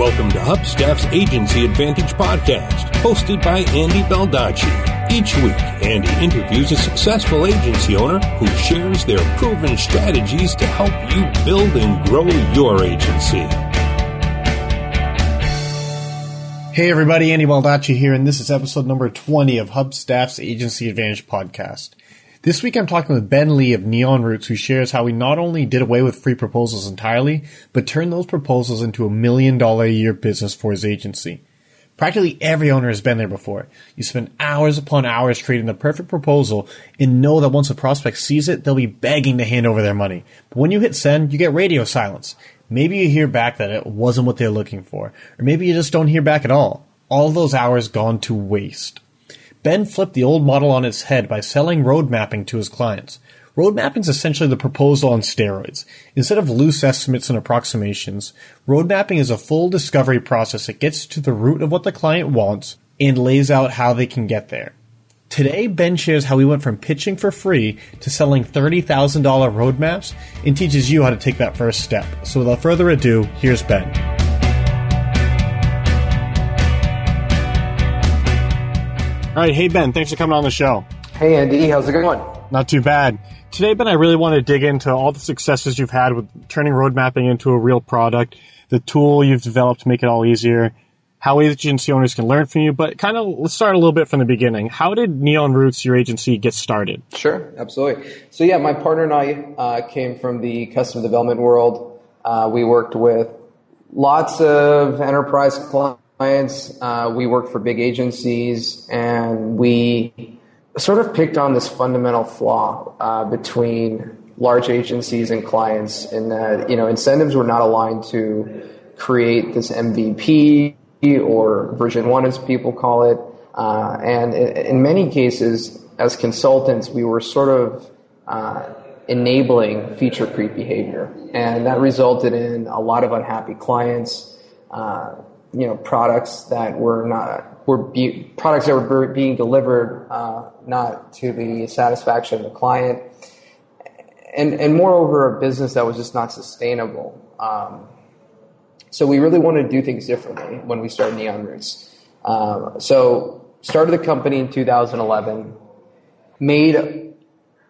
Welcome to Hubstaff's Agency Advantage podcast, hosted by Andy Baldacci. Each week, Andy interviews a successful agency owner who shares their proven strategies to help you build and grow your agency. Hey everybody, Andy Baldacci here, and this is episode number 20 of Hubstaff's Agency Advantage podcast. This week I'm talking with Ben Lee of Neon Roots who shares how he not only did away with free proposals entirely, but turned those proposals into a million dollar a year business for his agency. Practically every owner has been there before. You spend hours upon hours creating the perfect proposal and know that once a prospect sees it, they'll be begging to hand over their money. But when you hit send, you get radio silence. Maybe you hear back that it wasn't what they're looking for, or maybe you just don't hear back at all. All those hours gone to waste. Ben flipped the old model on its head by selling road mapping to his clients. Road mapping is essentially the proposal on steroids. Instead of loose estimates and approximations, road mapping is a full discovery process that gets to the root of what the client wants and lays out how they can get there. Today, Ben shares how he went from pitching for free to selling $30,000 roadmaps and teaches you how to take that first step. So without further ado, here's Ben. Right, hey Ben, thanks for coming on the show. Hey Andy, how's it going? Not too bad. Today, Ben, I really want to dig into all the successes you've had with turning road mapping into a real product, the tool you've developed to make it all easier, how agency owners can learn from you. But kind of let's start a little bit from the beginning. How did Neon Roots, your agency, get started? Sure, absolutely. So yeah, my partner and I uh, came from the custom development world. Uh, we worked with lots of enterprise clients clients. Uh, we worked for big agencies, and we sort of picked on this fundamental flaw uh, between large agencies and clients in that you know incentives were not aligned to create this MVP or version one, as people call it. Uh, and in, many cases, as consultants, we were sort of uh, enabling feature creep behavior, and that resulted in a lot of unhappy clients. Uh, you know products that were not were be, products that were being delivered uh, not to the satisfaction of the client, and and moreover a business that was just not sustainable. Um, so we really wanted to do things differently when we started Neon Roots. Um, so started the company in 2011, made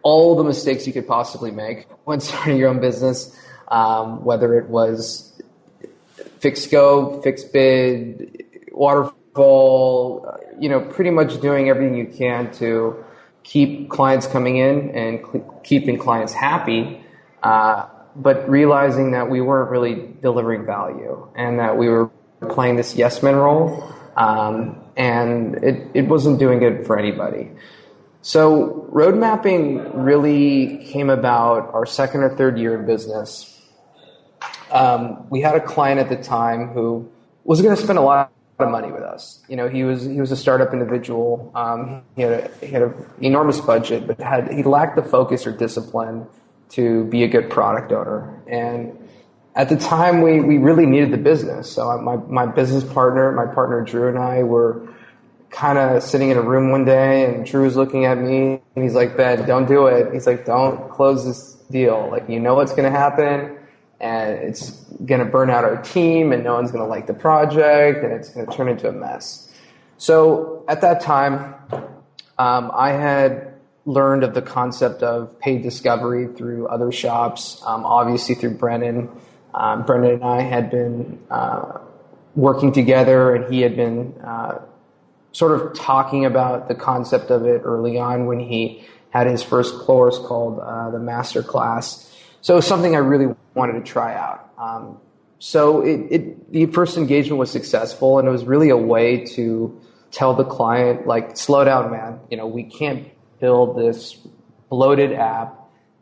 all the mistakes you could possibly make when starting your own business, um, whether it was fixed scope, fixed bid, waterfall, you know, pretty much doing everything you can to keep clients coming in and cl- keeping clients happy, uh, but realizing that we weren't really delivering value and that we were playing this yes man role, um, and it, it wasn't doing good for anybody. So road mapping really came about our second or third year in business um, we had a client at the time who was going to spend a lot of money with us. You know, he was he was a startup individual. Um, he had a, he had an enormous budget, but had he lacked the focus or discipline to be a good product owner. And at the time, we we really needed the business. So my my business partner, my partner Drew, and I were kind of sitting in a room one day, and Drew was looking at me, and he's like, "Ben, don't do it." He's like, "Don't close this deal. Like, you know what's going to happen." And it's going to burn out our team and no one's going to like the project and it's going to turn into a mess. So at that time, um, I had learned of the concept of paid discovery through other shops, um, obviously through Brennan. Um, Brennan and I had been uh, working together and he had been uh, sort of talking about the concept of it early on when he had his first course called uh, the Master Class. So it was something I really wanted to try out. Um, so it, it, the first engagement was successful, and it was really a way to tell the client, like, slow down, man. You know, we can't build this bloated app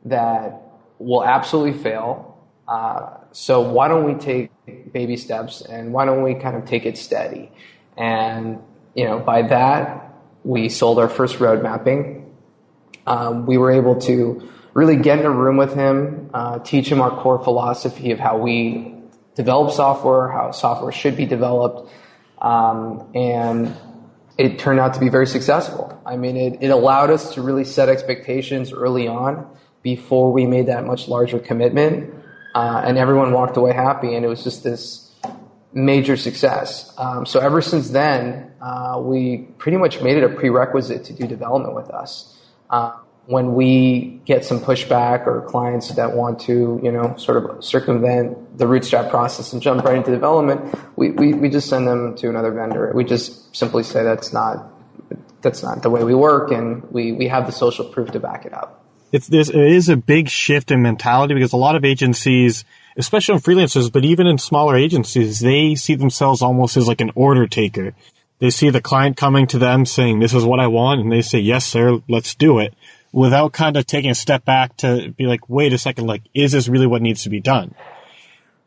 that will absolutely fail. Uh, so why don't we take baby steps and why don't we kind of take it steady? And you know, by that we sold our first road mapping. Um, we were able to really get in a room with him, uh, teach him our core philosophy of how we develop software, how software should be developed, um, and it turned out to be very successful. I mean, it, it allowed us to really set expectations early on before we made that much larger commitment, uh, and everyone walked away happy, and it was just this major success. Um, so ever since then, uh, we pretty much made it a prerequisite to do development with us. Uh, when we get some pushback or clients that want to, you know, sort of circumvent the Rootstrap process and jump right into development, we, we, we just send them to another vendor. We just simply say that's not that's not the way we work, and we, we have the social proof to back it up. It's it is a big shift in mentality because a lot of agencies, especially freelancers, but even in smaller agencies, they see themselves almost as like an order taker. They see the client coming to them saying, "This is what I want," and they say, "Yes, sir, let's do it." Without kind of taking a step back to be like, wait a second, like, is this really what needs to be done?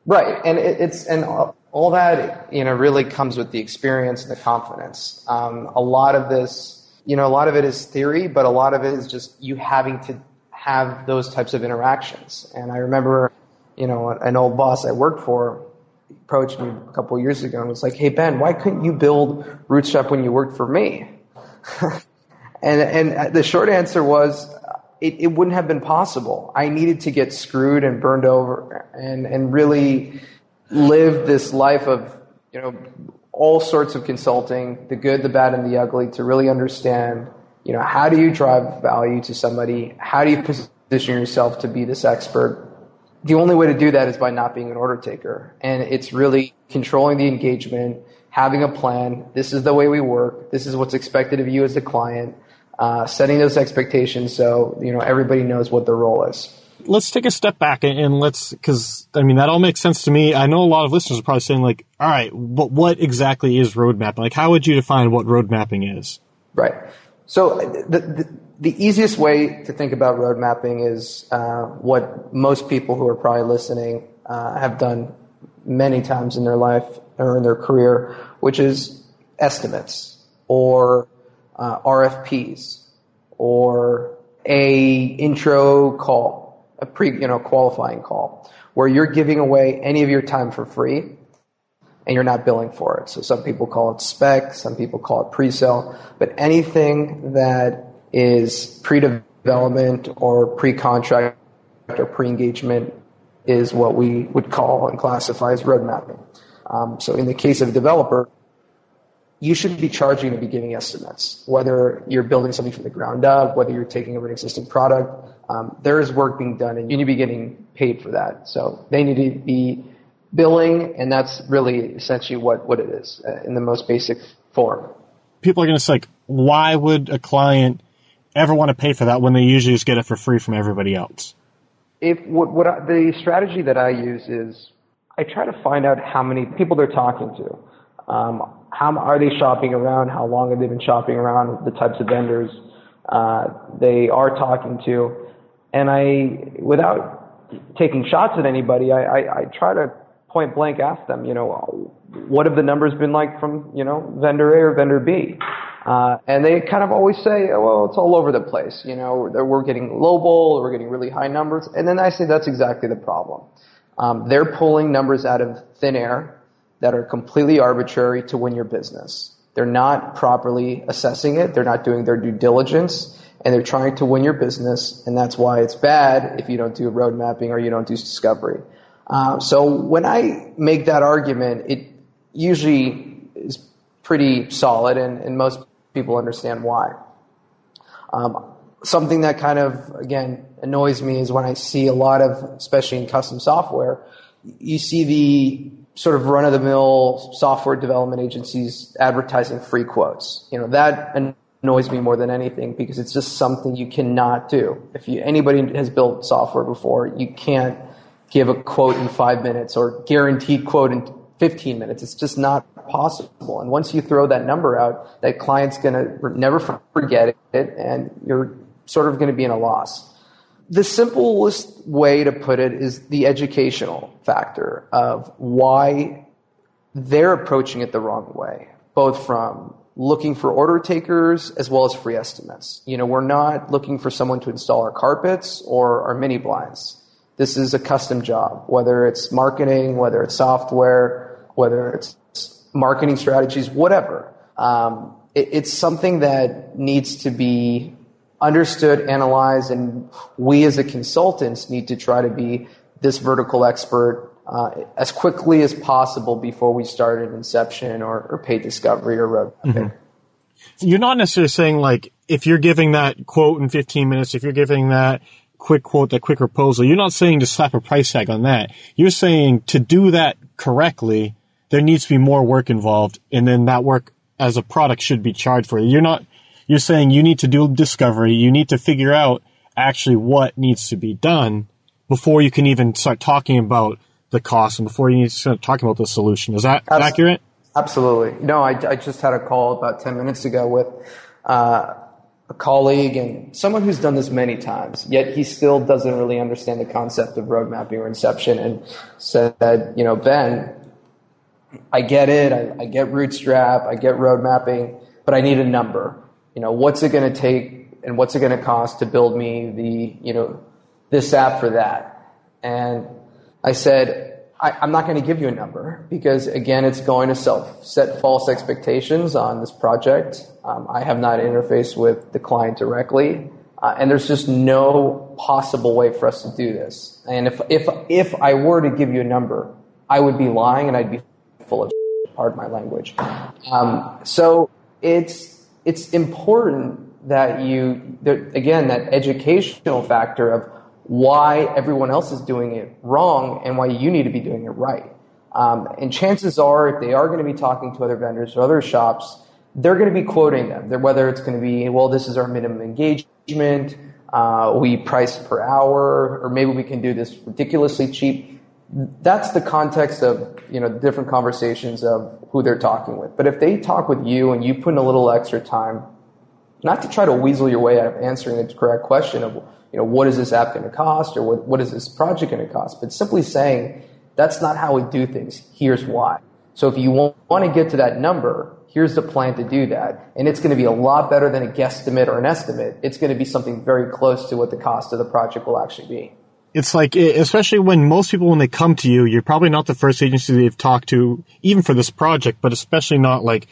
Right, and it, it's and all that you know really comes with the experience and the confidence. Um, a lot of this, you know, a lot of it is theory, but a lot of it is just you having to have those types of interactions. And I remember, you know, an old boss I worked for approached me a couple years ago and was like, "Hey Ben, why couldn't you build Rootstrap when you worked for me?" And, and the short answer was it, it, wouldn't have been possible. I needed to get screwed and burned over and, and really live this life of, you know, all sorts of consulting, the good, the bad, and the ugly to really understand, you know, how do you drive value to somebody? How do you position yourself to be this expert? The only way to do that is by not being an order taker. And it's really controlling the engagement, having a plan. This is the way we work. This is what's expected of you as a client uh, setting those expectations so you know everybody knows what their role is. Let's take a step back and let's because I mean that all makes sense to me. I know a lot of listeners are probably saying like, all right, but what exactly is road mapping? Like, how would you define what road mapping is? Right. So the, the, the easiest way to think about road mapping is uh, what most people who are probably listening uh, have done many times in their life or in their career, which is estimates or uh, RFPs or a intro call, a pre, you know, qualifying call, where you're giving away any of your time for free and you're not billing for it. So some people call it spec, some people call it pre-sale, but anything that is pre-development or pre-contract or pre-engagement is what we would call and classify as road mapping. Um, so in the case of developer, you should be charging the beginning estimates, whether you're building something from the ground up, whether you're taking over an existing product. Um, there is work being done, and you need to be getting paid for that. So they need to be billing, and that's really essentially what, what it is uh, in the most basic form. People are going to say, like, why would a client ever want to pay for that when they usually just get it for free from everybody else? If what, what I, the strategy that I use is I try to find out how many people they're talking to. Um, how are they shopping around? How long have they been shopping around? The types of vendors uh, they are talking to, and I, without taking shots at anybody, I, I, I try to point blank ask them, you know, what have the numbers been like from you know vendor A or vendor B? Uh, and they kind of always say, oh, well, it's all over the place. You know, we're getting lowball, we're getting really high numbers. And then I say that's exactly the problem. Um, they're pulling numbers out of thin air that are completely arbitrary to win your business. They're not properly assessing it. They're not doing their due diligence and they're trying to win your business. And that's why it's bad if you don't do road mapping or you don't do discovery. Uh, so when I make that argument, it usually is pretty solid and, and most people understand why. Um, something that kind of, again, annoys me is when I see a lot of, especially in custom software, you see the sort of run of the mill software development agencies advertising free quotes. You know, that annoys me more than anything because it's just something you cannot do. If you, anybody has built software before, you can't give a quote in five minutes or guaranteed quote in 15 minutes. It's just not possible. And once you throw that number out, that client's going to never forget it and you're sort of going to be in a loss the simplest way to put it is the educational factor of why they're approaching it the wrong way, both from looking for order takers as well as free estimates. You know, we're not looking for someone to install our carpets or our mini blinds. This is a custom job, whether it's marketing, whether it's software, whether it's marketing strategies, whatever. Um, it, it's something that needs to be understood, analyzed, and we as a consultants need to try to be this vertical expert uh, as quickly as possible before we started inception or, or paid discovery or road mapping. Mm-hmm. You're not necessarily saying like if you're giving that quote in 15 minutes, if you're giving that quick quote, that quick proposal, you're not saying to slap a price tag on that. You're saying to do that correctly, there needs to be more work involved, and then that work as a product should be charged for. You're not. You're saying you need to do discovery. You need to figure out actually what needs to be done before you can even start talking about the cost and before you need to start talking about the solution. Is that Absolutely. accurate? Absolutely. No, I, I, just had a call about 10 minutes ago with uh, a colleague and someone who's done this many times, yet he still doesn't really understand the concept of road mapping or inception and said, you know, Ben, I get it. I, I get Rootstrap. I get road mapping, but I need a number. You know, what's it going to take and what's it going to cost to build me the, you know, this app for that? And I said, I, am not going to give you a number because again, it's going to self set false expectations on this project. Um, I have not interfaced with the client directly, uh, and there's just no possible way for us to do this. And if if if I were to give you a number, I would be lying and I'd be full of pardon my language. Um, so it's it's important that you that, again that educational factor of why everyone else is doing it wrong and why you need to be doing it right. Um, and chances are, if they are going to be talking to other vendors or other shops, they're going to be quoting them. They're, whether it's going to be, well, this is our minimum engagement, uh, we price per hour, or maybe we can do this ridiculously cheap. That's the context of you know different conversations of who they're talking with. But if they talk with you and you put in a little extra time, not to try to weasel your way out of answering the correct question of you know, what is this app going to cost or what, what is this project going to cost? But simply saying, that's not how we do things. Here's why. So if you want to get to that number, here's the plan to do that. And it's going to be a lot better than a guesstimate or an estimate. It's going to be something very close to what the cost of the project will actually be. It's like, especially when most people, when they come to you, you're probably not the first agency they've talked to, even for this project, but especially not like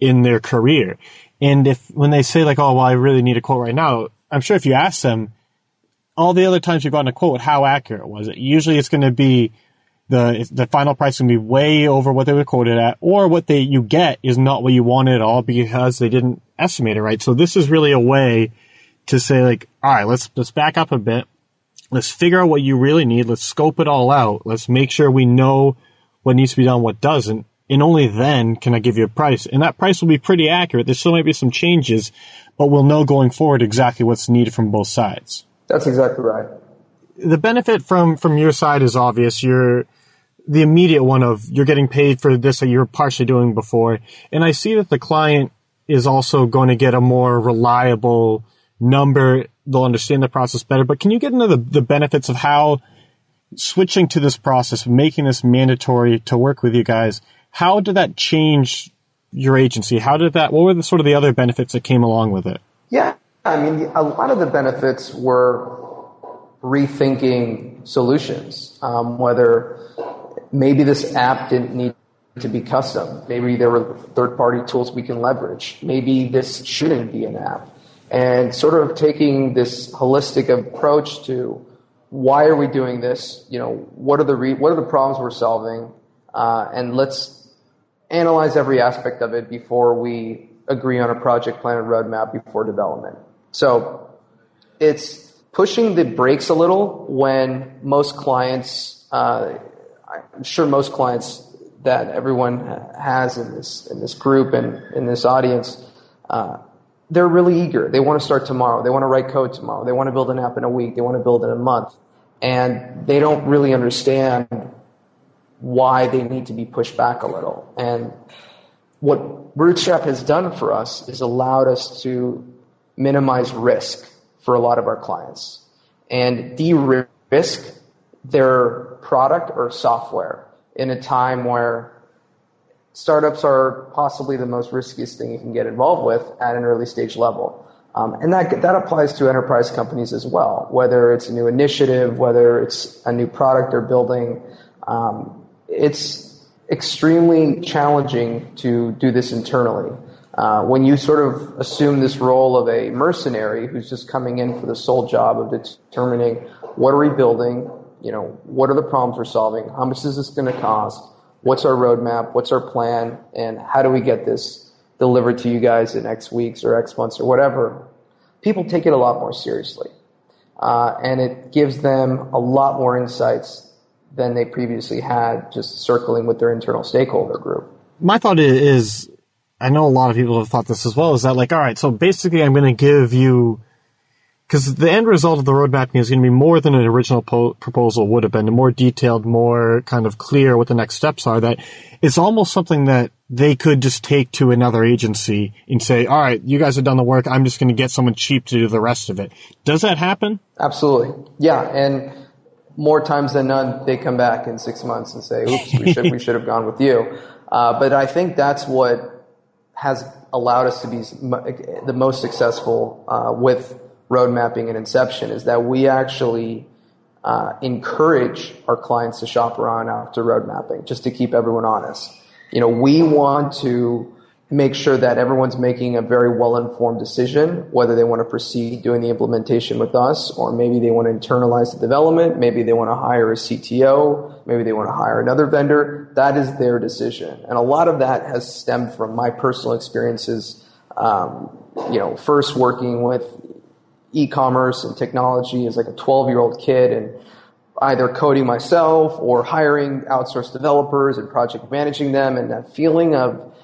in their career. And if, when they say like, oh, well, I really need a quote right now, I'm sure if you ask them, all the other times you've gotten a quote, how accurate was it? Usually it's going to be the the final price to be way over what they were quoted at, or what they you get is not what you wanted at all because they didn't estimate it right. So this is really a way to say like, all right, let's let's back up a bit. Let's figure out what you really need. Let's scope it all out. Let's make sure we know what needs to be done, what doesn't, and only then can I give you a price. And that price will be pretty accurate. There still might be some changes, but we'll know going forward exactly what's needed from both sides. That's exactly right. The benefit from from your side is obvious. You're the immediate one of you're getting paid for this that you were partially doing before, and I see that the client is also going to get a more reliable number. They'll understand the process better. But can you get into the, the benefits of how switching to this process, making this mandatory to work with you guys? How did that change your agency? How did that? What were the sort of the other benefits that came along with it? Yeah, I mean, a lot of the benefits were rethinking solutions, um, whether maybe this app didn't need to be custom. Maybe there were third party tools we can leverage. Maybe this shouldn't be an app. And sort of taking this holistic approach to why are we doing this? You know, what are the re- what are the problems we're solving? Uh, and let's analyze every aspect of it before we agree on a project plan and roadmap before development. So it's pushing the brakes a little when most clients, uh, I'm sure most clients that everyone has in this in this group and in this audience, uh, they're really eager. They want to start tomorrow. They want to write code tomorrow. They want to build an app in a week. They want to build in a month, and they don't really understand why they need to be pushed back a little. And what Rootstrap has done for us is allowed us to minimize risk for a lot of our clients and de-risk their product or software in a time where startups are possibly the most riskiest thing you can get involved with at an early stage level. Um, and that, that applies to enterprise companies as well, whether it's a new initiative, whether it's a new product they're building. Um, it's extremely challenging to do this internally. Uh, when you sort of assume this role of a mercenary who's just coming in for the sole job of determining what are we building, you know, what are the problems we're solving? How much is this going to cost? What's our roadmap? What's our plan? And how do we get this delivered to you guys in X weeks or X months or whatever? People take it a lot more seriously. Uh, and it gives them a lot more insights than they previously had just circling with their internal stakeholder group. My thought is, I know a lot of people have thought this as well, is that like, all right, so basically I'm going to give you because the end result of the road mapping is going to be more than an original po- proposal would have been, more detailed, more kind of clear what the next steps are. That it's almost something that they could just take to another agency and say, "All right, you guys have done the work. I'm just going to get someone cheap to do the rest of it." Does that happen? Absolutely, yeah. And more times than none, they come back in six months and say, "Oops, we should we should have gone with you." Uh, but I think that's what has allowed us to be the most successful uh, with road mapping and inception is that we actually uh, encourage our clients to shop around after road mapping just to keep everyone honest. You know, we want to make sure that everyone's making a very well informed decision whether they want to proceed doing the implementation with us or maybe they want to internalize the development, maybe they want to hire a CTO, maybe they want to hire another vendor. That is their decision. And a lot of that has stemmed from my personal experiences um, you know, first working with e-commerce and technology as like a 12 year old kid and either coding myself or hiring outsourced developers and project managing them and that feeling of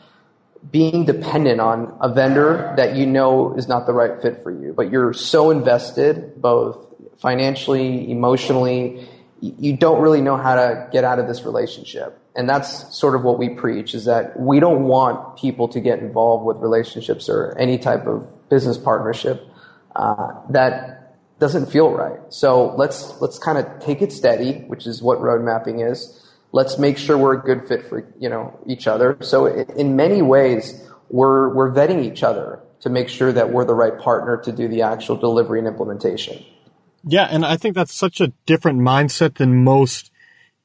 being dependent on a vendor that you know is not the right fit for you, but you're so invested both financially, emotionally, you don't really know how to get out of this relationship. And that's sort of what we preach is that we don't want people to get involved with relationships or any type of business partnership uh, that doesn't feel right. So let's let's kind of take it steady, which is what road mapping is. Let's make sure we're a good fit for you know each other. So in many ways, we're we're vetting each other to make sure that we're the right partner to do the actual delivery and implementation. Yeah, and I think that's such a different mindset than most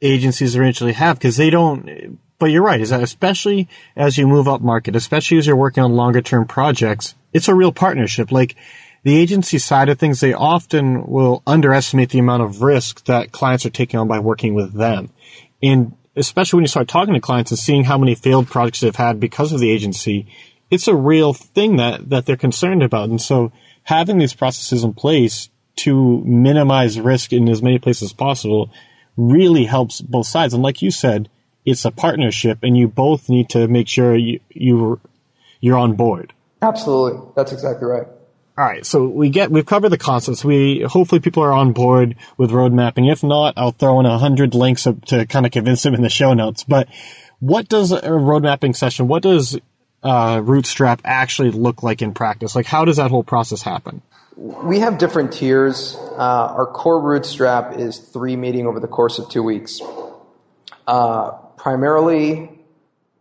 agencies originally have because they don't. But you're right, is that especially as you move up market, especially as you're working on longer term projects, it's a real partnership. Like the agency side of things, they often will underestimate the amount of risk that clients are taking on by working with them. And especially when you start talking to clients and seeing how many failed projects they've had because of the agency, it's a real thing that, that they're concerned about. And so having these processes in place to minimize risk in as many places as possible really helps both sides. And like you said, it's a partnership and you both need to make sure you, you, you're on board. Absolutely. That's exactly right. All right, so we get we've covered the concepts. We hopefully people are on board with road mapping. If not, I'll throw in a hundred links to kind of convince them in the show notes. But what does a road mapping session? What does uh, Rootstrap actually look like in practice? Like, how does that whole process happen? We have different tiers. Uh, our core Rootstrap is three meeting over the course of two weeks. Uh, primarily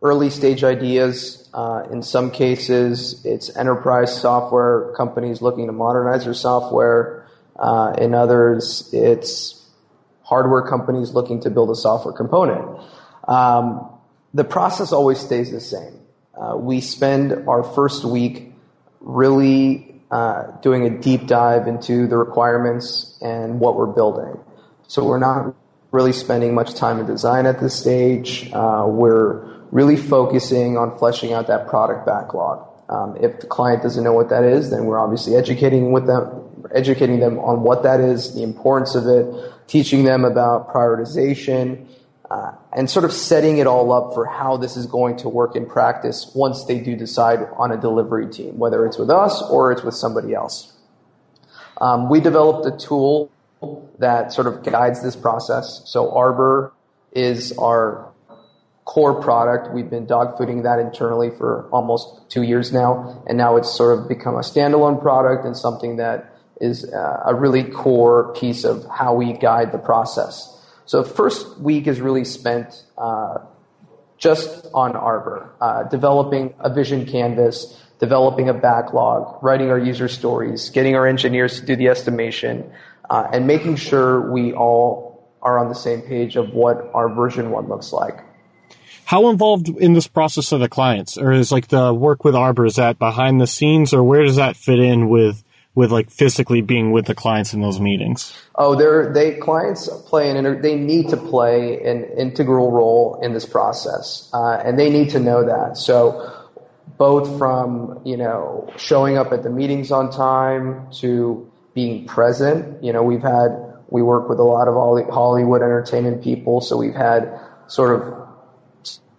early stage ideas uh, in some cases, it's enterprise software companies looking to modernize their software. Uh, in others, it's hardware companies looking to build a software component. Um, the process always stays the same. Uh, we spend our first week really uh, doing a deep dive into the requirements and what we're building. So we're not really spending much time in design at this stage. Uh, we're really focusing on fleshing out that product backlog. Um, if the client doesn't know what that is, then we're obviously educating with them, educating them on what that is, the importance of it, teaching them about prioritization, uh, and sort of setting it all up for how this is going to work in practice once they do decide on a delivery team, whether it's with us or it's with somebody else. Um, we developed a tool that sort of guides this process. So Arbor is our core product. We've been dogfooding that internally for almost two years now, and now it's sort of become a standalone product and something that is uh, a really core piece of how we guide the process. So first week is really spent uh, just on Arbor, uh, developing a vision canvas, developing a backlog, writing our user stories, getting our engineers to do the estimation, uh, and making sure we all are on the same page of what our version one looks like. How involved in this process are the clients, or is like the work with Arbor is that behind the scenes, or where does that fit in with with like physically being with the clients in those meetings? Oh, they're, they clients play an inter, they need to play an integral role in this process, uh, and they need to know that. So, both from you know showing up at the meetings on time to being present. You know, we've had we work with a lot of Hollywood entertainment people, so we've had sort of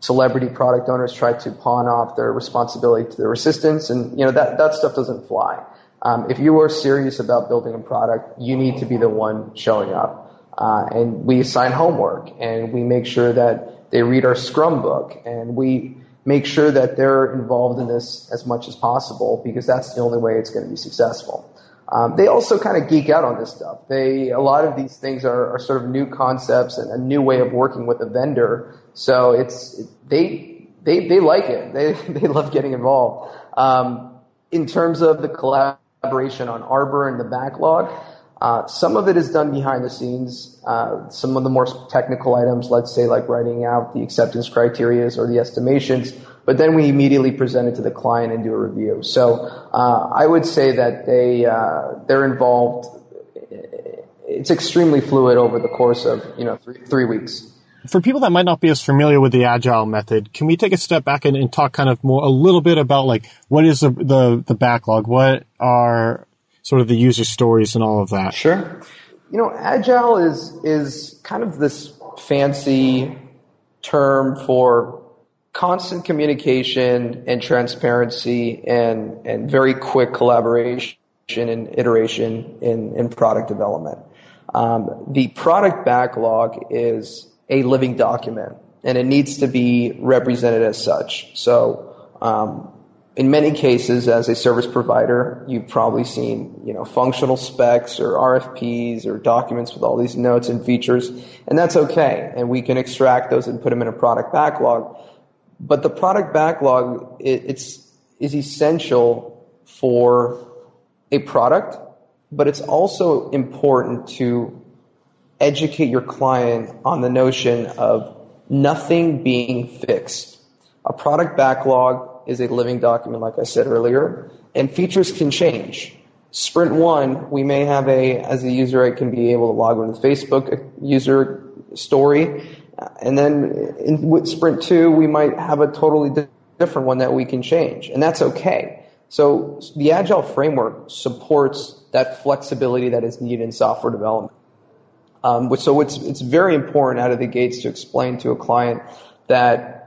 celebrity product owners try to pawn off their responsibility to their assistants, and you know that that stuff doesn't fly. Um, if you are serious about building a product, you need to be the one showing up, uh, and we assign homework, and we make sure that they read our Scrum book, and we make sure that they're involved in this as much as possible because that's the only way it's going to be successful. Um, they also kind of geek out on this stuff. They a lot of these things are, are sort of new concepts and a new way of working with a vendor. So it's they they they like it. They they love getting involved. Um, in terms of the collaboration on Arbor and the backlog, uh, some of it is done behind the scenes. Uh, some of the more technical items, let's say like writing out the acceptance criteria or the estimations, but then we immediately present it to the client and do a review. So uh, I would say that they uh, they're involved. It's extremely fluid over the course of you know three, three weeks. For people that might not be as familiar with the agile method, can we take a step back and, and talk kind of more a little bit about like what is the, the the backlog? What are sort of the user stories and all of that. Sure. You know, agile is is kind of this fancy term for constant communication and transparency and and very quick collaboration and iteration in, in product development. Um, the product backlog is a living document and it needs to be represented as such. So um, in many cases, as a service provider, you've probably seen, you know, functional specs or RFPs or documents with all these notes and features, and that's okay. And we can extract those and put them in a product backlog. But the product backlog, it, it's, is essential for a product, but it's also important to educate your client on the notion of nothing being fixed. A product backlog is a living document, like I said earlier, and features can change. Sprint one, we may have a, as a user, I can be able to log into Facebook user story, and then in with Sprint two, we might have a totally different one that we can change, and that's okay. So the Agile framework supports that flexibility that is needed in software development. Um, so it's it's very important out of the gates to explain to a client that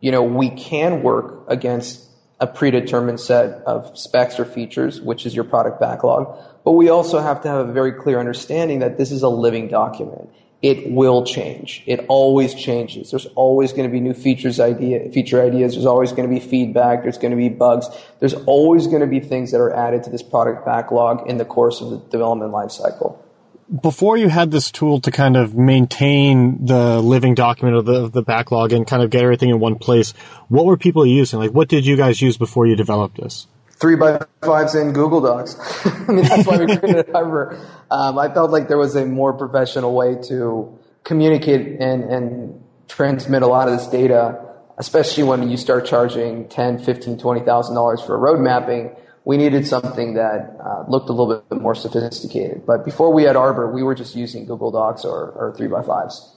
you know, we can work against a predetermined set of specs or features, which is your product backlog. But we also have to have a very clear understanding that this is a living document. It will change. It always changes. There's always going to be new features idea, feature ideas. There's always going to be feedback. There's going to be bugs. There's always going to be things that are added to this product backlog in the course of the development lifecycle before you had this tool to kind of maintain the living document of the, of the, backlog and kind of get everything in one place, what were people using? Like, what did you guys use before you developed this? Three by fives in Google Docs. I mean, that's why we created Arbor. Um, I felt like there was a more professional way to communicate and, and transmit a lot of this data, especially when you start charging ten, fifteen, twenty thousand dollars for road mapping we needed something that uh, looked a little bit more sophisticated. But before we had Arbor, we were just using Google Docs or, or 3x5s.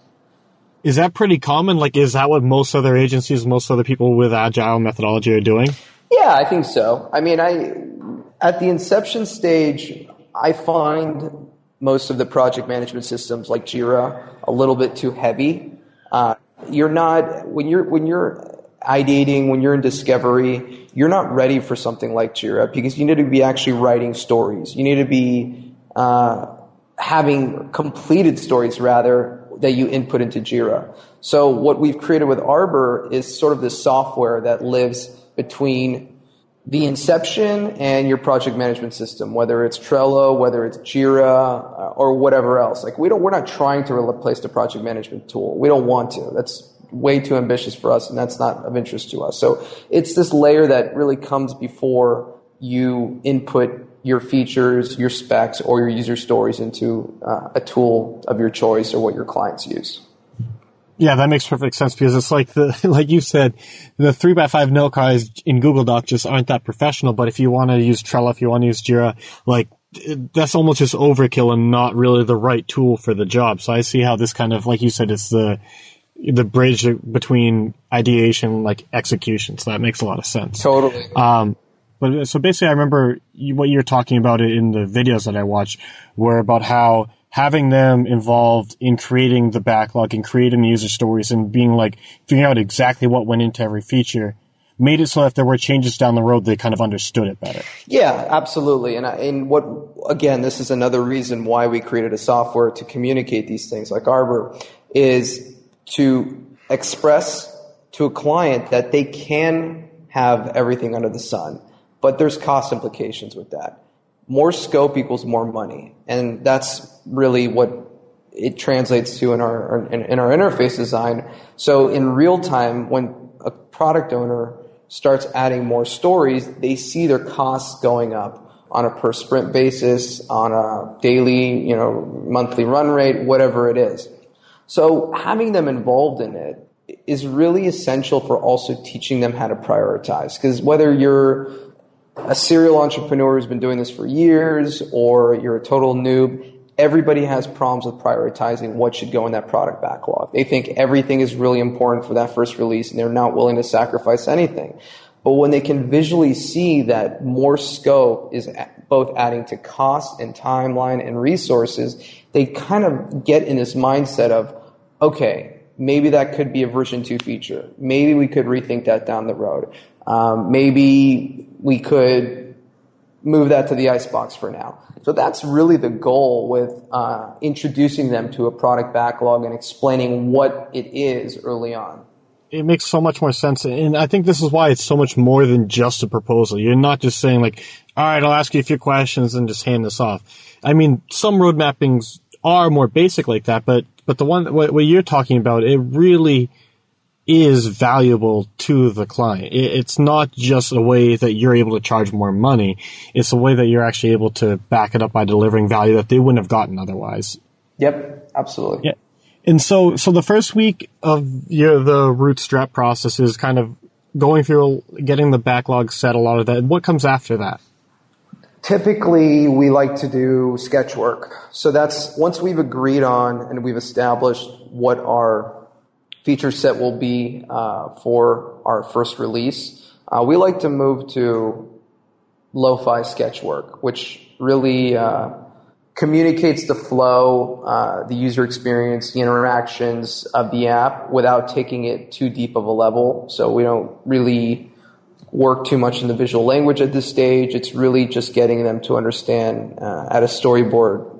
Is that pretty common? Like, is that what most other agencies, most other people with agile methodology are doing? Yeah, I think so. I mean, I at the inception stage, I find most of the project management systems like Jira a little bit too heavy. Uh, you're not when you're when you're ideating, when you're in discovery, you're not ready for something like Jira because you need to be actually writing stories. You need to be uh, having completed stories rather that you input into Jira. So what we've created with Arbor is sort of this software that lives between the inception and your project management system, whether it's Trello, whether it's Jira, or whatever else. Like we don't, we're not trying to replace the project management tool. We don't want to. That's way too ambitious for us, and that's not of interest to us. So it's this layer that really comes before you input your features, your specs, or your user stories into uh, a tool of your choice or what your clients use. Yeah, that makes perfect sense because it's like the, like you said, the three by five note cards in Google Doc just aren't that professional. But if you want to use Trello, if you want to use Jira, like that's almost just overkill and not really the right tool for the job. So I see how this kind of, like you said, it's the, the bridge between ideation, like execution. So that makes a lot of sense. Totally. Um, but so basically, I remember what you're talking about in the videos that I watched were about how having them involved in creating the backlog and creating the user stories and being like figuring out exactly what went into every feature made it so that if there were changes down the road, they kind of understood it better. Yeah, absolutely. And, I, and what, again, this is another reason why we created a software to communicate these things like Arbor is to express to a client that they can have everything under the sun, but there's cost implications with that. More scope equals more money. And that's really what it translates to in our, in, in our interface design. So in real time, when a product owner starts adding more stories, they see their costs going up on a per sprint basis, on a daily, you know, monthly run rate, whatever it is. So having them involved in it is really essential for also teaching them how to prioritize. Because whether you're a serial entrepreneur who's been doing this for years or you're a total noob, everybody has problems with prioritizing what should go in that product backlog. They think everything is really important for that first release and they're not willing to sacrifice anything. But when they can visually see that more scope is both adding to cost and timeline and resources, they kind of get in this mindset of, okay, maybe that could be a version two feature. Maybe we could rethink that down the road. Um, maybe we could move that to the icebox for now. So that's really the goal with uh, introducing them to a product backlog and explaining what it is early on. It makes so much more sense, and I think this is why it's so much more than just a proposal. You're not just saying like, "All right, I'll ask you a few questions and just hand this off." I mean, some road mappings are more basic like that, but but the one what, what you're talking about, it really is valuable to the client. It's not just a way that you're able to charge more money. It's a way that you're actually able to back it up by delivering value that they wouldn't have gotten otherwise. Yep, absolutely. Yeah. And so, so the first week of your, the Rootstrap process is kind of going through getting the backlog set, a lot of that. What comes after that? Typically, we like to do sketch work. So that's once we've agreed on and we've established what our feature set will be uh, for our first release. Uh, we like to move to lo-fi sketch work, which really uh, communicates the flow, uh, the user experience, the interactions of the app without taking it too deep of a level. So we don't really work too much in the visual language at this stage. It's really just getting them to understand uh, at a storyboard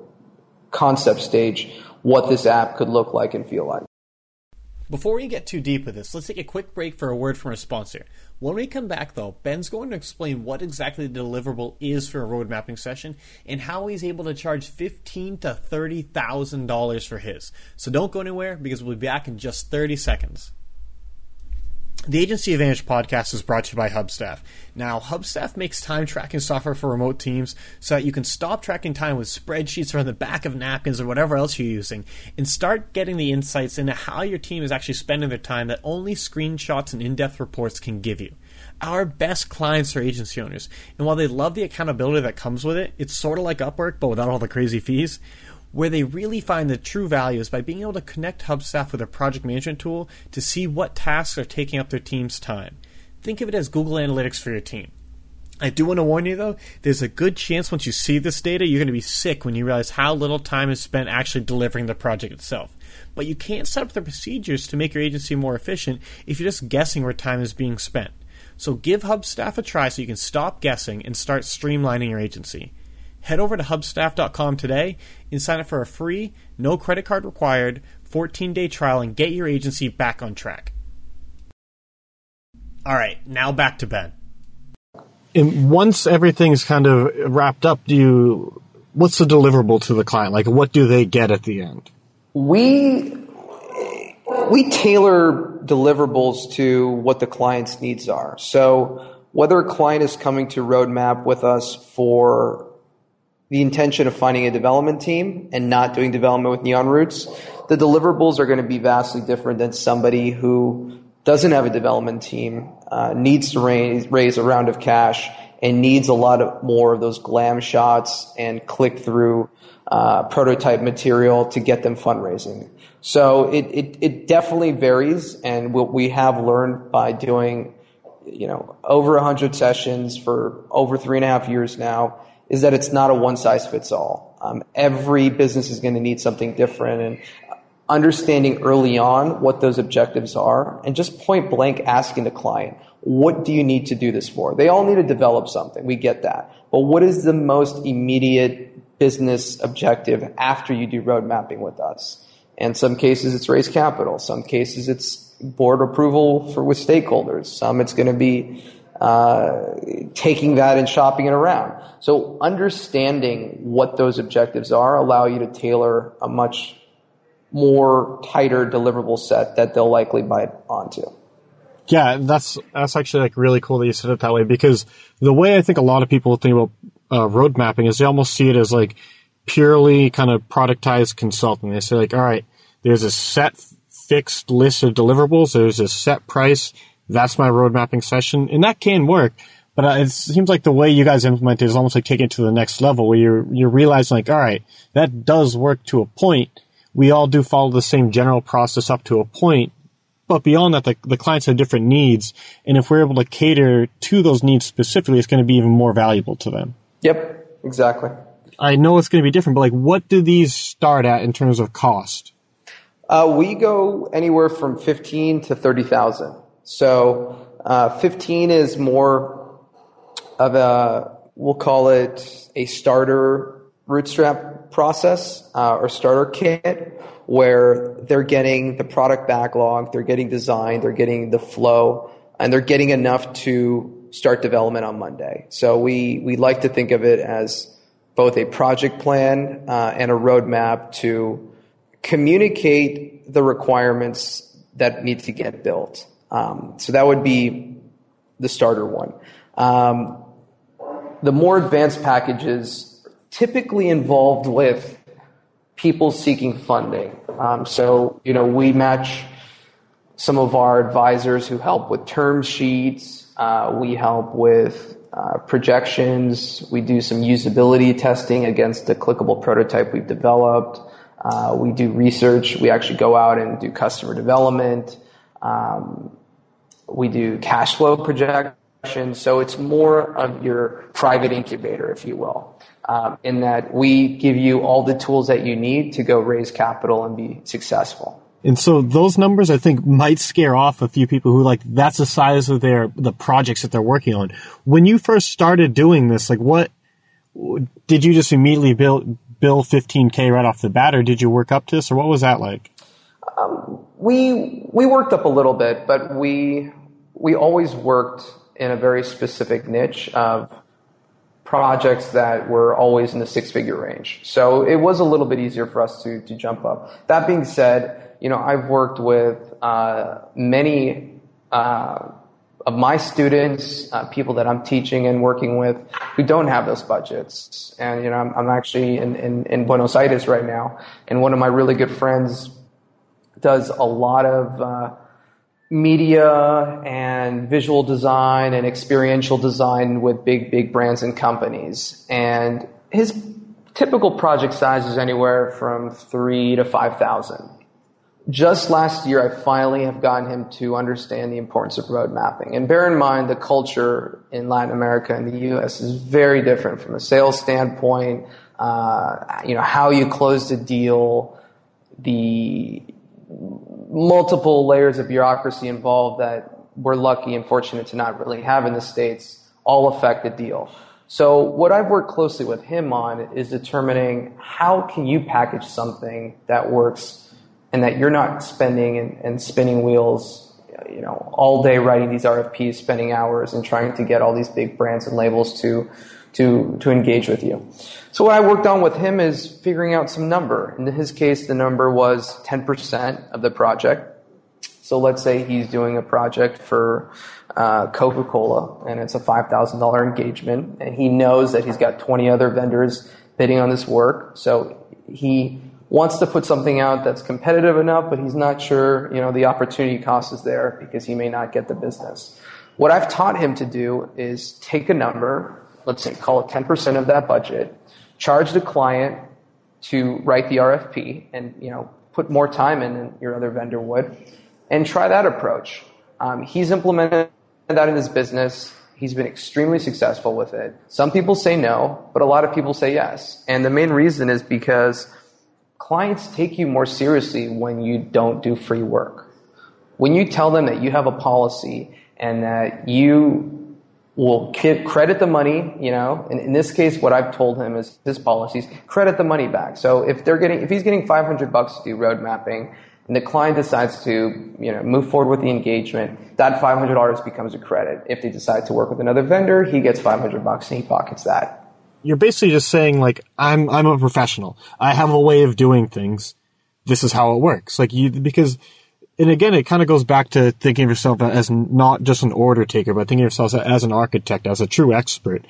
concept stage what this app could look like and feel like. Before we get too deep with this, let's take a quick break for a word from our sponsor. When we come back, though, Ben's going to explain what exactly the deliverable is for a road mapping session and how he's able to charge fifteen to thirty thousand dollars for his. So don't go anywhere because we'll be back in just thirty seconds. The Agency Advantage podcast is brought to you by Hubstaff. Now, Hubstaff makes time tracking software for remote teams so that you can stop tracking time with spreadsheets or on the back of napkins or whatever else you're using and start getting the insights into how your team is actually spending their time that only screenshots and in depth reports can give you. Our best clients are agency owners, and while they love the accountability that comes with it, it's sort of like Upwork but without all the crazy fees. Where they really find the true value is by being able to connect Hubstaff with a project management tool to see what tasks are taking up their team's time. Think of it as Google Analytics for your team. I do want to warn you though, there's a good chance once you see this data, you're going to be sick when you realize how little time is spent actually delivering the project itself. But you can't set up the procedures to make your agency more efficient if you're just guessing where time is being spent. So give Hubstaff a try so you can stop guessing and start streamlining your agency. Head over to hubstaff.com today and sign up for a free, no credit card required, 14 day trial and get your agency back on track. All right, now back to Ben. And once everything's kind of wrapped up, do you what's the deliverable to the client? Like what do they get at the end? We we tailor deliverables to what the client's needs are. So whether a client is coming to roadmap with us for the intention of finding a development team and not doing development with Neon Roots, the deliverables are going to be vastly different than somebody who doesn't have a development team, uh, needs to raise, raise a round of cash, and needs a lot of more of those glam shots and click through uh, prototype material to get them fundraising. So it, it, it definitely varies, and what we have learned by doing, you know, over a hundred sessions for over three and a half years now is that it's not a one size fits all. Um, every business is going to need something different, and understanding early on what those objectives are, and just point blank asking the client, what do you need to do this for? They all need to develop something. We get that, but what is the most immediate business objective after you do road mapping with us? In some cases, it's raise capital. Some cases, it's board approval for with stakeholders. Some it's going to be uh, taking that and shopping it around. So understanding what those objectives are allow you to tailor a much more tighter deliverable set that they'll likely buy onto. Yeah, that's that's actually like really cool that you said it that way because the way I think a lot of people think about uh, road mapping is they almost see it as like purely kind of productized consulting. They say like, all right, there's a set fixed list of deliverables. There's a set price. That's my road mapping session. And that can work. But uh, it seems like the way you guys implement it is almost like taking it to the next level where you're, you're realizing like, all right, that does work to a point. We all do follow the same general process up to a point. But beyond that, the, the clients have different needs. And if we're able to cater to those needs specifically, it's going to be even more valuable to them. Yep, exactly. I know it's going to be different, but like, what do these start at in terms of cost? Uh, we go anywhere from 15 to 30,000. So, uh, 15 is more of a, we'll call it a starter bootstrap process, uh, or starter kit where they're getting the product backlog, they're getting design, they're getting the flow, and they're getting enough to start development on Monday. So we, we like to think of it as both a project plan, uh, and a roadmap to communicate the requirements that need to get built. Um, so that would be the starter one. Um, the more advanced packages typically involved with people seeking funding. Um, so, you know, we match some of our advisors who help with term sheets. Uh, we help with uh, projections. We do some usability testing against the clickable prototype we've developed. Uh, we do research. We actually go out and do customer development. Um, we do cash flow projections. So it's more of your private incubator, if you will, um, in that we give you all the tools that you need to go raise capital and be successful. And so those numbers, I think, might scare off a few people who like that's the size of their the projects that they're working on. When you first started doing this, like what did you just immediately build bill 15k right off the bat, or did you work up to this, or what was that like? Um, we we worked up a little bit, but we we always worked in a very specific niche of projects that were always in the six figure range. So it was a little bit easier for us to to jump up. That being said, you know I've worked with uh, many. Uh, of my students, uh, people that I'm teaching and working with who don't have those budgets. And, you know, I'm, I'm actually in, in, in, Buenos Aires right now. And one of my really good friends does a lot of, uh, media and visual design and experiential design with big, big brands and companies. And his typical project size is anywhere from three to 5,000 just last year, I finally have gotten him to understand the importance of road mapping. And bear in mind, the culture in Latin America and the U.S. is very different from a sales standpoint. Uh, you know, how you close the deal, the multiple layers of bureaucracy involved that we're lucky and fortunate to not really have in the States all affect the deal. So what I've worked closely with him on is determining how can you package something that works and that you're not spending and, and spinning wheels, you know, all day writing these RFPs, spending hours and trying to get all these big brands and labels to to to engage with you. So what I worked on with him is figuring out some number. In his case, the number was 10% of the project. So let's say he's doing a project for uh, Coca-Cola and it's a $5,000 engagement and he knows that he's got 20 other vendors bidding on this work. So he wants to put something out that's competitive enough, but he's not sure, you know, the opportunity cost is there because he may not get the business. What I've taught him to do is take a number, let's say call it 10% of that budget, charge the client to write the RFP and, you know, put more time in than your other vendor would and try that approach. Um, he's implemented that in his business. He's been extremely successful with it. Some people say no, but a lot of people say yes. And the main reason is because clients take you more seriously when you don't do free work. When you tell them that you have a policy and that you will credit the money, you know, and in this case, what I've told him is his policies, credit the money back. So if they're getting, if he's getting 500 bucks to do road mapping and the client decides to, you know, move forward with the engagement, that $500 becomes a credit. If they decide to work with another vendor, he gets 500 bucks and he pockets that you're basically just saying like I'm I'm a professional. I have a way of doing things. This is how it works. Like you because and again it kind of goes back to thinking of yourself as not just an order taker, but thinking of yourself as an architect, as a true expert.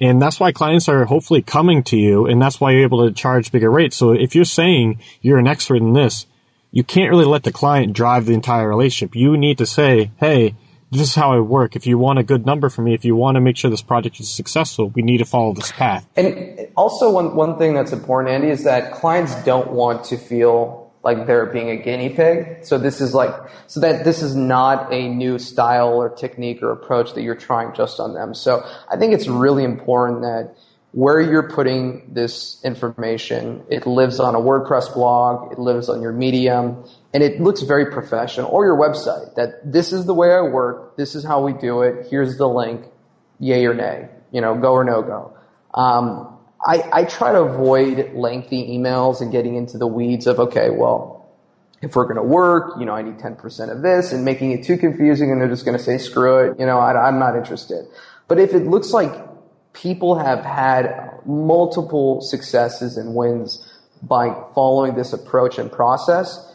And that's why clients are hopefully coming to you and that's why you're able to charge bigger rates. So if you're saying you're an expert in this, you can't really let the client drive the entire relationship. You need to say, "Hey, this is how I work. If you want a good number for me, if you want to make sure this project is successful, we need to follow this path. And also, one, one thing that's important, Andy, is that clients don't want to feel like they're being a guinea pig. So this is like, so that this is not a new style or technique or approach that you're trying just on them. So I think it's really important that where you're putting this information, it lives on a WordPress blog, it lives on your Medium, and it looks very professional, or your website, that this is the way I work, this is how we do it, here's the link, yay or nay, you know, go or no go. Um, I, I try to avoid lengthy emails and getting into the weeds of, okay, well, if we're going to work, you know, I need 10% of this and making it too confusing and they're just going to say, screw it, you know, I, I'm not interested. But if it looks like people have had multiple successes and wins by following this approach and process,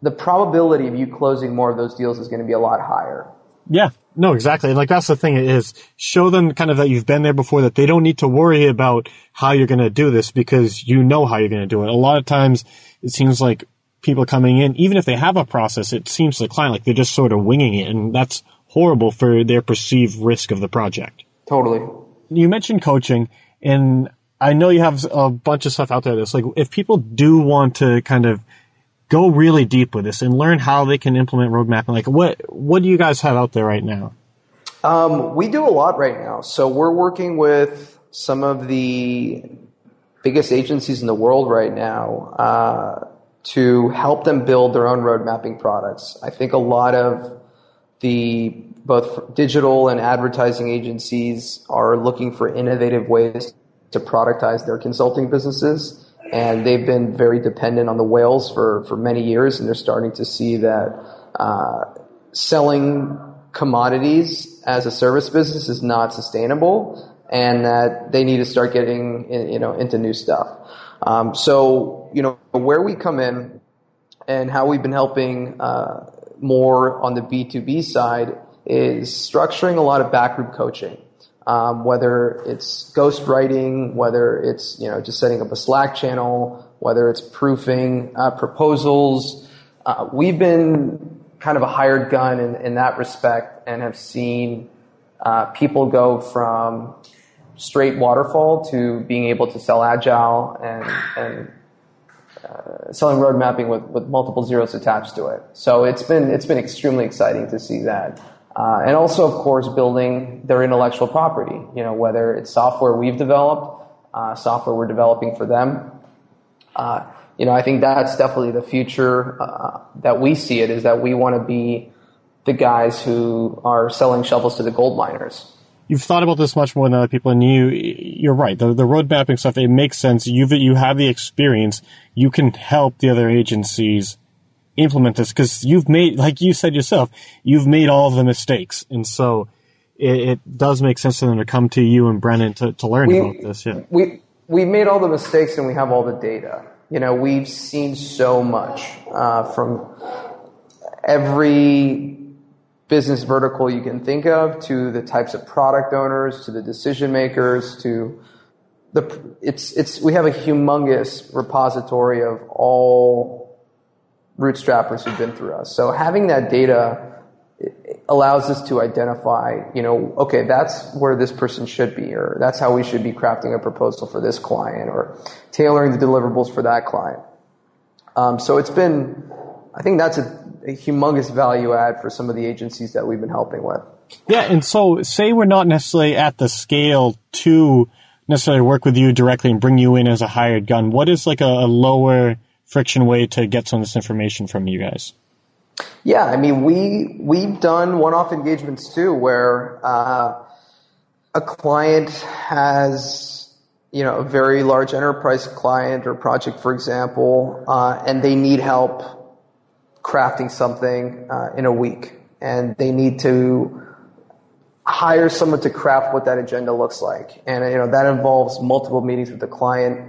the probability of you closing more of those deals is going to be a lot higher. Yeah, no, exactly. Like that's the thing is show them kind of that you've been there before, that they don't need to worry about how you're going to do this because you know how you're going to do it. A lot of times it seems like people coming in, even if they have a process, it seems to the client like they're just sort of winging it and that's horrible for their perceived risk of the project. Totally you mentioned coaching, and I know you have a bunch of stuff out there that's like if people do want to kind of go really deep with this and learn how they can implement road mapping, like what what do you guys have out there right now? Um, we do a lot right now. So we're working with some of the biggest agencies in the world right now uh, to help them build their own road mapping products. I think a lot of the both digital and advertising agencies are looking for innovative ways to productize their consulting businesses. And they've been very dependent on the whales for, for many years, and they're starting to see that uh, selling commodities as a service business is not sustainable, and that they need to start getting you know into new stuff. Um, so you know where we come in and how we've been helping uh, more on the B2B side is structuring a lot of backroom coaching. Um, whether it's ghostwriting, whether it's you know just setting up a Slack channel, whether it's proofing uh, proposals, uh, we've been kind of a hired gun in, in that respect, and have seen uh, people go from straight waterfall to being able to sell agile and and uh, selling road mapping with, with multiple zeros attached to it. So it's been it's been extremely exciting to see that. Uh, and also, of course, building their intellectual property. You know, whether it's software we've developed, uh, software we're developing for them. Uh, you know, I think that's definitely the future uh, that we see it is that we want to be the guys who are selling shovels to the gold miners. You've thought about this much more than other people, and you you're right. The the road mapping stuff it makes sense. You you have the experience. You can help the other agencies implement this because you've made, like you said yourself, you've made all of the mistakes, and so it, it does make sense for them to come to you and Brennan to, to learn we, about this. Yeah, we we made all the mistakes and we have all the data. You know, we've seen so much uh, from every business vertical you can think of to the types of product owners to the decision makers to the it's it's we have a humongous repository of all rootstrappers who've been through us. So having that data allows us to identify, you know, okay, that's where this person should be, or that's how we should be crafting a proposal for this client, or tailoring the deliverables for that client. Um, so it's been, I think that's a, a humongous value add for some of the agencies that we've been helping with. Yeah, and so say we're not necessarily at the scale to necessarily work with you directly and bring you in as a hired gun. What is like a, a lower friction way to get some of this information from you guys? Yeah, I mean, we we've done one-off engagements too, where uh, a client has you know a very large enterprise client or project, for example, uh, and they need help crafting something uh, in a week, and they need to hire someone to craft what that agenda looks like, and you know that involves multiple meetings with the client.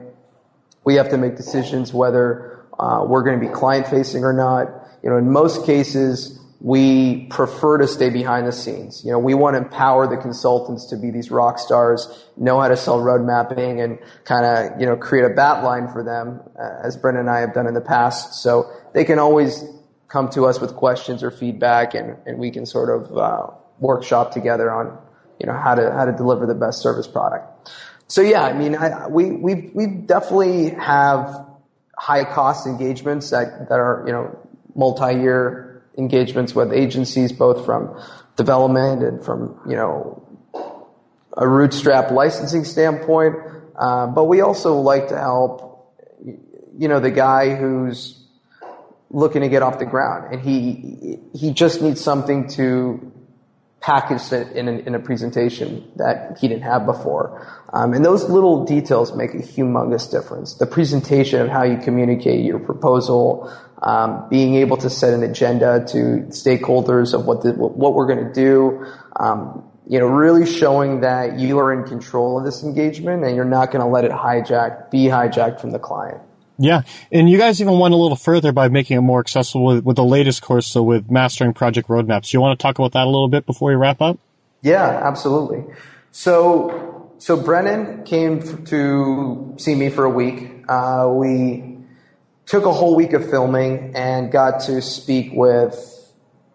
We have to make decisions whether uh, we're going to be client facing or not you know, in most cases, we prefer to stay behind the scenes. You know, we want to empower the consultants to be these rock stars, know how to sell road mapping and kind of, you know, create a bat line for them, uh, as Brennan and I have done in the past. So they can always come to us with questions or feedback and, and we can sort of, uh, workshop together on, you know, how to, how to deliver the best service product. So yeah, I mean, I, we, we, we definitely have high cost engagements that, that are, you know, multi-year engagements with agencies, both from development and from, you know, a rootstrap licensing standpoint. Uh, but we also like to help, you know, the guy who's looking to get off the ground and he, he just needs something to package it in, in a presentation that he didn't have before. Um, and those little details make a humongous difference. The presentation of how you communicate your proposal, um, being able to set an agenda to stakeholders of what the, what we're going to do. Um, you know, really showing that you are in control of this engagement and you're not going to let it hijack, be hijacked from the client. Yeah, and you guys even went a little further by making it more accessible with, with the latest course, so with mastering project roadmaps. You want to talk about that a little bit before we wrap up? Yeah, absolutely. So, so Brennan came to see me for a week. Uh, we took a whole week of filming and got to speak with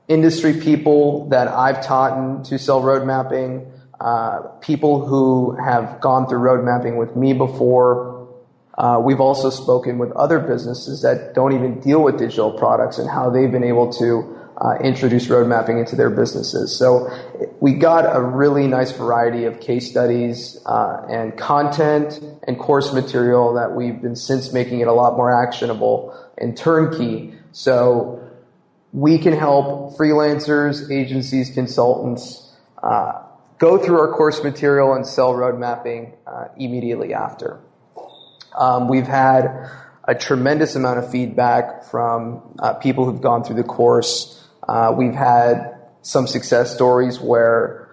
industry people that I've taught to sell road mapping, uh, people who have gone through road mapping with me before. Uh, we've also spoken with other businesses that don't even deal with digital products and how they've been able to uh, introduce road mapping into their businesses. So we got a really nice variety of case studies uh, and content and course material that we've been since making it a lot more actionable and turnkey. So we can help freelancers, agencies, consultants uh, go through our course material and sell road mapping uh, immediately after. Um, we've had a tremendous amount of feedback from uh, people who've gone through the course uh, we've had some success stories where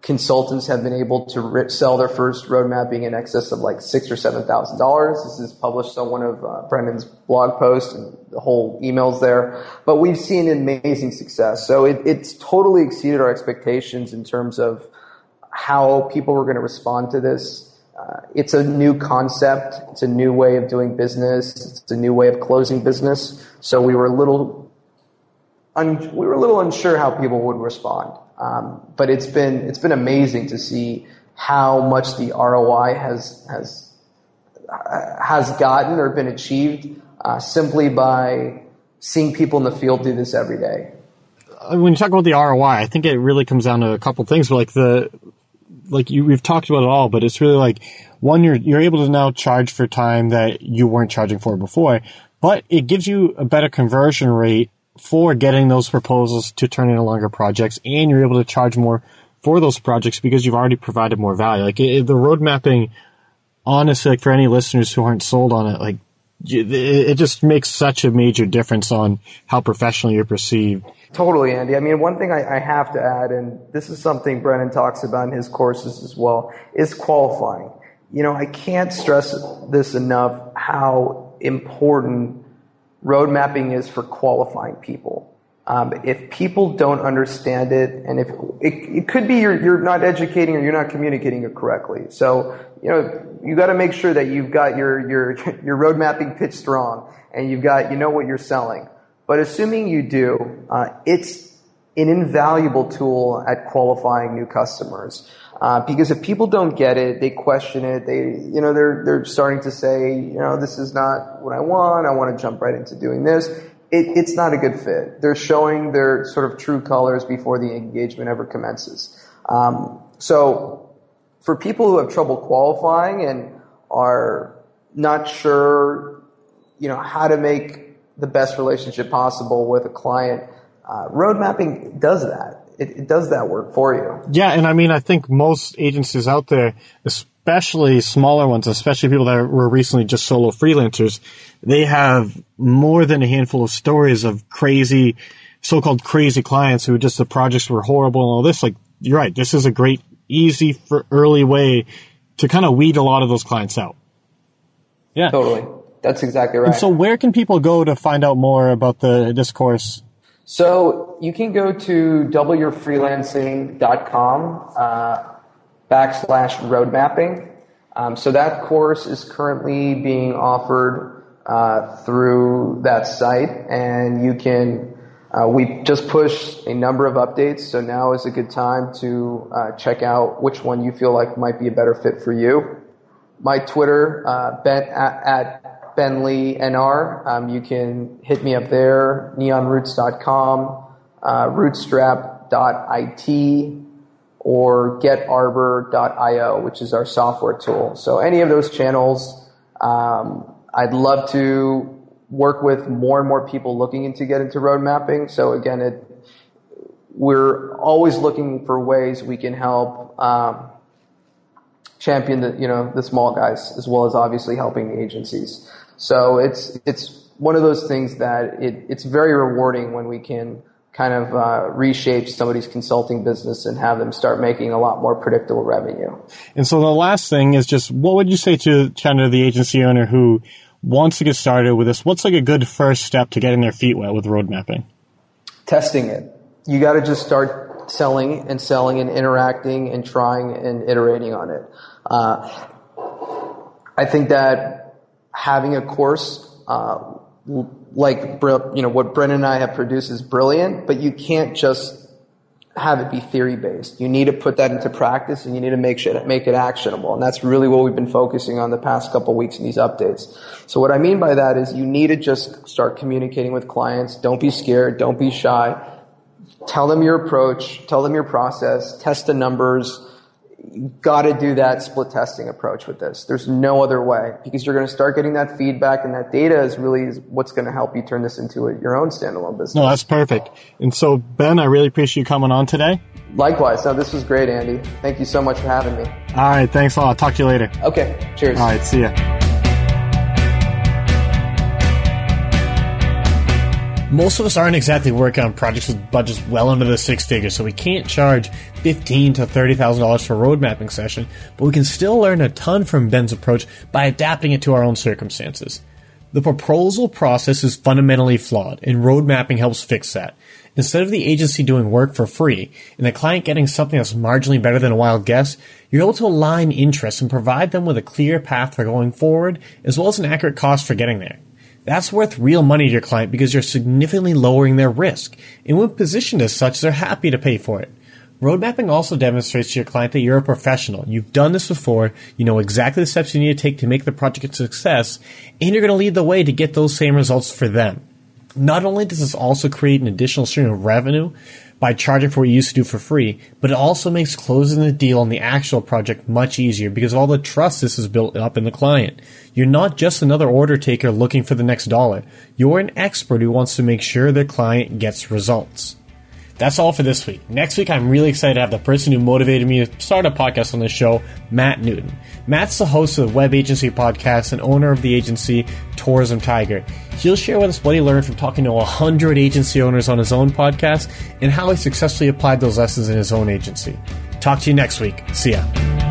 consultants have been able to sell their first roadmap being in excess of like six or seven thousand dollars. This is published on one of uh, Brennan's blog posts, and the whole emails there. But we've seen amazing success. So it, it's totally exceeded our expectations in terms of how people were going to respond to this. Uh, it's a new concept. It's a new way of doing business. It's a new way of closing business. So we were a little un- we were a little unsure how people would respond. Um, but it's been it's been amazing to see how much the ROI has has has gotten or been achieved uh, simply by seeing people in the field do this every day. Uh, when you talk about the ROI, I think it really comes down to a couple things. Like the like you, we've talked about it all, but it's really like one, you're you're able to now charge for time that you weren't charging for before, but it gives you a better conversion rate for getting those proposals to turn into longer projects, and you're able to charge more for those projects because you've already provided more value. Like it, the road mapping, honestly, like for any listeners who aren't sold on it, like it just makes such a major difference on how professional you're perceived. Totally, Andy. I mean, one thing I, I, have to add, and this is something Brennan talks about in his courses as well, is qualifying. You know, I can't stress this enough how important road mapping is for qualifying people. Um, if people don't understand it, and if it, it could be you're, you're not educating or you're not communicating it correctly. So, you know, you got to make sure that you've got your, your, your road mapping pitch strong and you've got, you know what you're selling. But assuming you do, uh, it's an invaluable tool at qualifying new customers. Uh, because if people don't get it, they question it. They, you know, they're they're starting to say, you know, this is not what I want. I want to jump right into doing this it, it's not a good fit. They're showing their sort of true colors before the engagement ever commences. Um, so for people who have trouble qualifying and are not sure, you know, how to make the best relationship possible with a client, uh, road mapping does that. It, it, does that work for you. Yeah, and I mean, I think most agencies out there, especially smaller ones, especially people that were recently just solo freelancers, they have more than a handful of stories of crazy, so-called crazy clients who just the projects were horrible and all this. Like, you're right. This is a great, easy, for early way to kind of weed a lot of those clients out. Yeah. Totally. That's exactly right. And so where can people go to find out more about the, this course? So you can go to doubleyourfreelancing.com, uh, backslash road mapping. Um, so that course is currently being offered uh, through that site, and you can. Uh, we just pushed a number of updates, so now is a good time to uh, check out which one you feel like might be a better fit for you. My Twitter, uh, ben at, at Ben Lee NR. Um, you can hit me up there. Neonroots.com, uh, rootstrap.it, or getarbor.io, which is our software tool. So any of those channels, um, I'd love to work with more and more people looking into get into road mapping. So again, it, we're always looking for ways we can help um, champion the you know the small guys as well as obviously helping the agencies. So it's it's one of those things that it, it's very rewarding when we can kind of uh, reshape somebody's consulting business and have them start making a lot more predictable revenue. And so the last thing is just what would you say to kind of the agency owner who wants to get started with this? What's like a good first step to getting their feet wet with road mapping? Testing it. You got to just start selling and selling and interacting and trying and iterating on it. Uh, I think that having a course uh, like you know what Brennan and I have produced is brilliant, but you can't just have it be theory based. You need to put that into practice, and you need to make sure make it actionable. And that's really what we've been focusing on the past couple weeks in these updates. So what I mean by that is you need to just start communicating with clients. Don't be scared. Don't be shy. Tell them your approach. Tell them your process. Test the numbers got to do that split testing approach with this. There's no other way because you're going to start getting that feedback and that data is really what's going to help you turn this into a, your own standalone business. No, that's perfect. And so, Ben, I really appreciate you coming on today. Likewise. No, this was great, Andy. Thank you so much for having me. All right. Thanks a lot. Talk to you later. Okay. Cheers. All right. See ya. Most of us aren't exactly working on projects with budgets well under the six figures, so we can't charge fifteen to thirty thousand dollars for a road mapping session, but we can still learn a ton from Ben's approach by adapting it to our own circumstances. The proposal process is fundamentally flawed, and road mapping helps fix that. Instead of the agency doing work for free and the client getting something that's marginally better than a wild guess, you're able to align interests and provide them with a clear path for going forward, as well as an accurate cost for getting there. That's worth real money to your client because you're significantly lowering their risk. And when positioned as such, they're happy to pay for it. Road mapping also demonstrates to your client that you're a professional. You've done this before. You know exactly the steps you need to take to make the project a success, and you're going to lead the way to get those same results for them. Not only does this also create an additional stream of revenue, by charging for what you used to do for free, but it also makes closing the deal on the actual project much easier because of all the trust this has built up in the client. You're not just another order taker looking for the next dollar. You're an expert who wants to make sure their client gets results. That's all for this week. Next week, I'm really excited to have the person who motivated me to start a podcast on this show, Matt Newton. Matt's the host of the Web Agency Podcast and owner of the agency Tourism Tiger. He'll share with us what he learned from talking to 100 agency owners on his own podcast and how he successfully applied those lessons in his own agency. Talk to you next week. See ya.